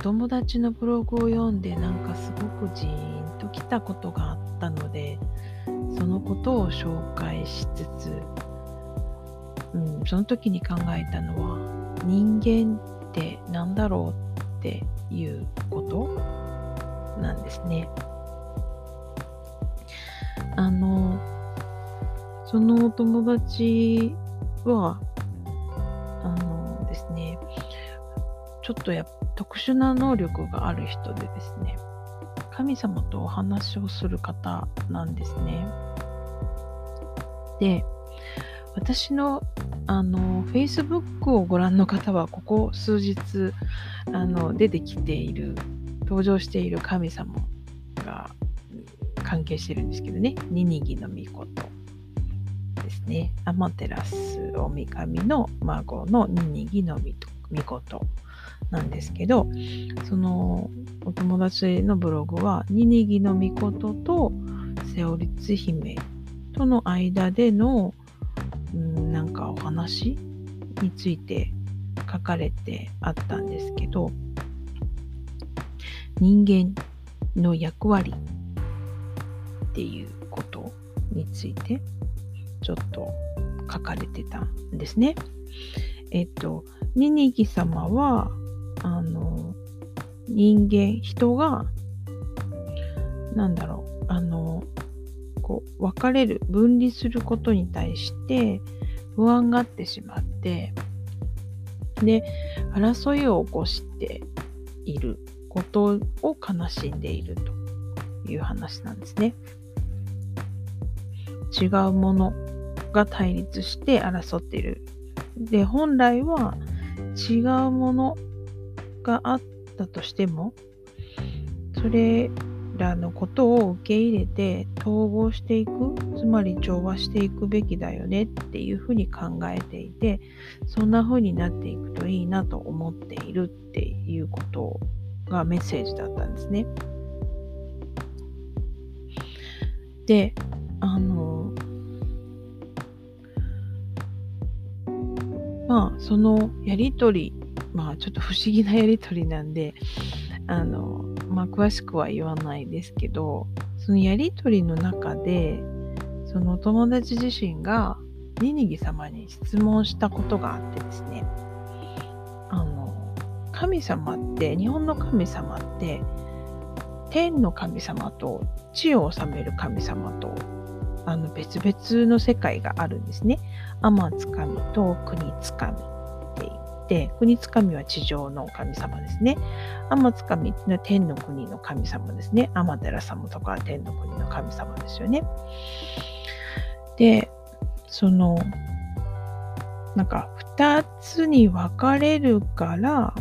友達のブログを読んでなんかすごくジーンときたことがあったのでそのことを紹介しつつ、うん、その時に考えたのは人間って何だろうっていうこと？なんですね。あのその友達はちょっとや特殊な能力がある人でですね神様とお話をする方なんですね。で私のあの Facebook をご覧の方はここ数日あの出てきている登場している神様が関係してるんですけどね。ニニギの御事ですね。アマテラス大神の孫のニニギの御事。なんですけどそのお友達のブログはニニギの御事とセオリツ姫との間での、うん、なんかお話について書かれてあったんですけど人間の役割っていうことについてちょっと書かれてたんですね。えっと、ニニギ様はあの、人間、人が、なんだろう、あの、こう、分かれる、分離することに対して不安がってしまって、で、争いを起こしていることを悲しんでいるという話なんですね。違うものが対立して争っている。で、本来は違うものがあったとしてもそれらのことを受け入れて統合していくつまり調和していくべきだよねっていうふうに考えていてそんなふうになっていくといいなと思っているっていうことがメッセージだったんですね。であのまあそのやり取りまあちょっと不思議なやりとりなんで、あの、まあ詳しくは言わないですけど、そのやりとりの中で、その友達自身がニニギ様に質問したことがあってですね、あの、神様って、日本の神様って、天の神様と地を治める神様とあの別々の世界があるんですね。天津神と国津神て、国津神は地上の神様ですね。天津神っていうのは天の国の神様ですね。天照様とか天の国の神様ですよね。で、その、なんか2つに分かれるから、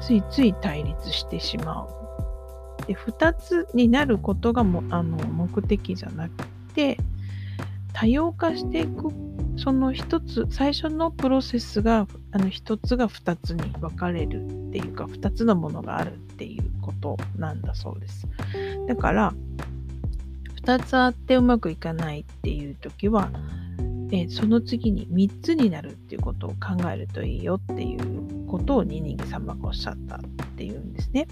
ついつい対立してしまう。で、2つになることがもあの目的じゃなくて、多様化していくその一つ最初のプロセスがあの一つが二つに分かれるっていうか二つのものがあるっていうことなんだそうですだから二つあってうまくいかないっていう時はえその次に3つになるっていうことを考えるといいよっていうことをニニギ様がおっしゃったっていうんですね。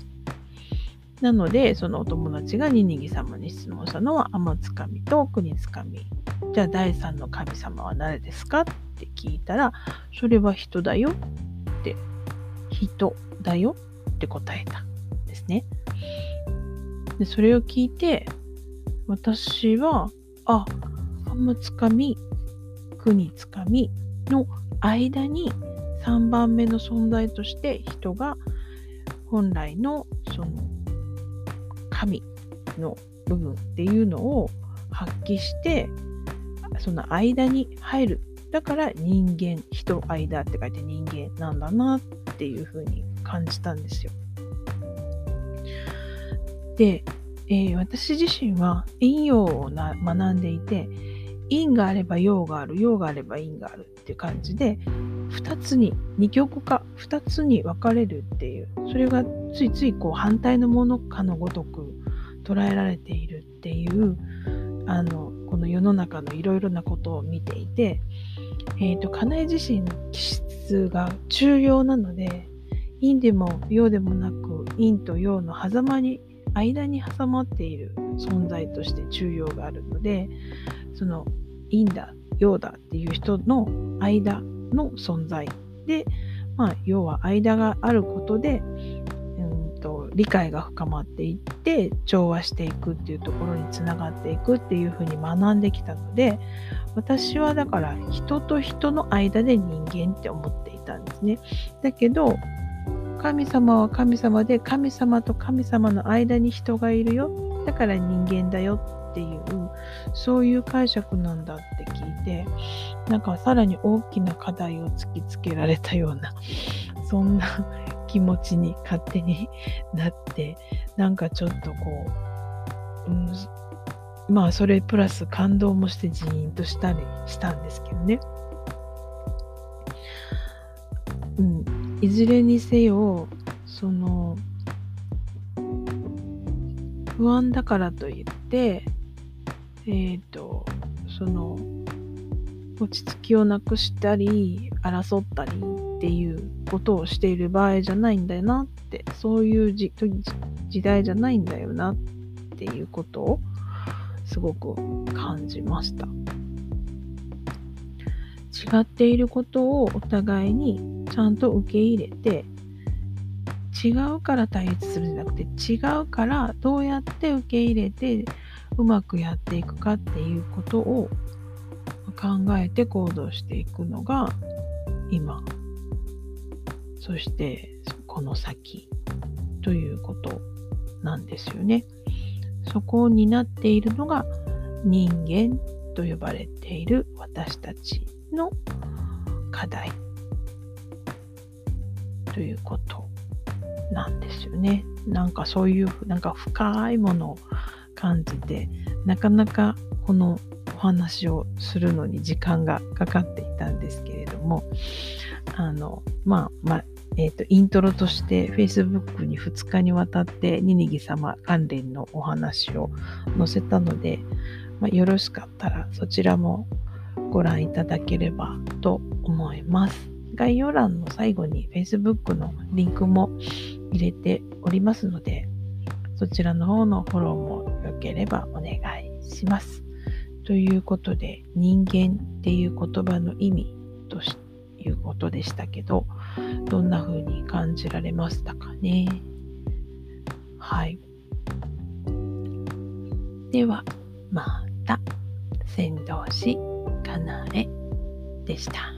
なので、そのお友達がニニギ様に質問したのは、天津神と国津神じゃあ第三の神様は誰ですかって聞いたら、それは人だよって、人だよって答えたんですね。でそれを聞いて、私は、あ、天津神、国津神の間に3番目の存在として人が本来のその神の部分っていうのを発揮してその間に入る。だから人間、人、間って書いて人間なんだなっていうふうに感じたんですよ。で、えー、私自身は陰陽をな学んでいて、陰があれば陽がある、陽があれば陰があるっていう感じで、2つに、二極化、2つに分かれるっていう、それがついついこう反対のものかのごとく捉えられているっていう、あの、の世の中のいろいろなことを見ていて、えっ、ー、と、家内自身の気質が中庸なので、陰でも陽でもなく、陰と陽の狭間に、間に挟まっている存在として中庸があるので、その陰だ、陽だっていう人の間の存在で、まあ、要は間があることで、理解が深まっていって調和していくっていうところにつながっていくっていうふうに学んできたので私はだから人と人の間で人間って思っていたんですね。だけど神様は神様で神様と神様の間に人がいるよだから人間だよっていうそういう解釈なんだって聞いてなんかさらに大きな課題を突きつけられたようなそんな気持ちに勝手に なってなんかちょっとこう、うん、まあそれプラス感動もしてジーンとしたりしたんですけどね。うん、いずれにせよその不安だからといってえっ、ー、とその落ち着きをなくしたり争ったりっていうことをしている場合じゃないんだよなってそういう時代じゃないんだよなっていうことをすごく感じました。違っていることをお互いにちゃんと受け入れて違うから対立するんじゃなくて違うからどうやって受け入れてうまくやっていくかっていうことを考えて行動していくのが今そしてこの先ということなんですよね。そこを担っているのが人間と呼ばれている私たちの課題ということなんですよね。なんかそういうなんか深いものを感じてなかなかこのお話をするのに時間がかかっていたんですけれどもあのまあまあえっ、ー、とイントロとして Facebook に2日にわたってニニギ様関連のお話を載せたので、まあ、よろしかったらそちらもご覧いただければと思います。概要欄の最後に Facebook のリンクも入れておりますので、そちらの方のフォローもよければお願いします。ということで、人間っていう言葉の意味ということでしたけど、どんな風に感じられましたかね？はい。では、また、先導しかなえでした。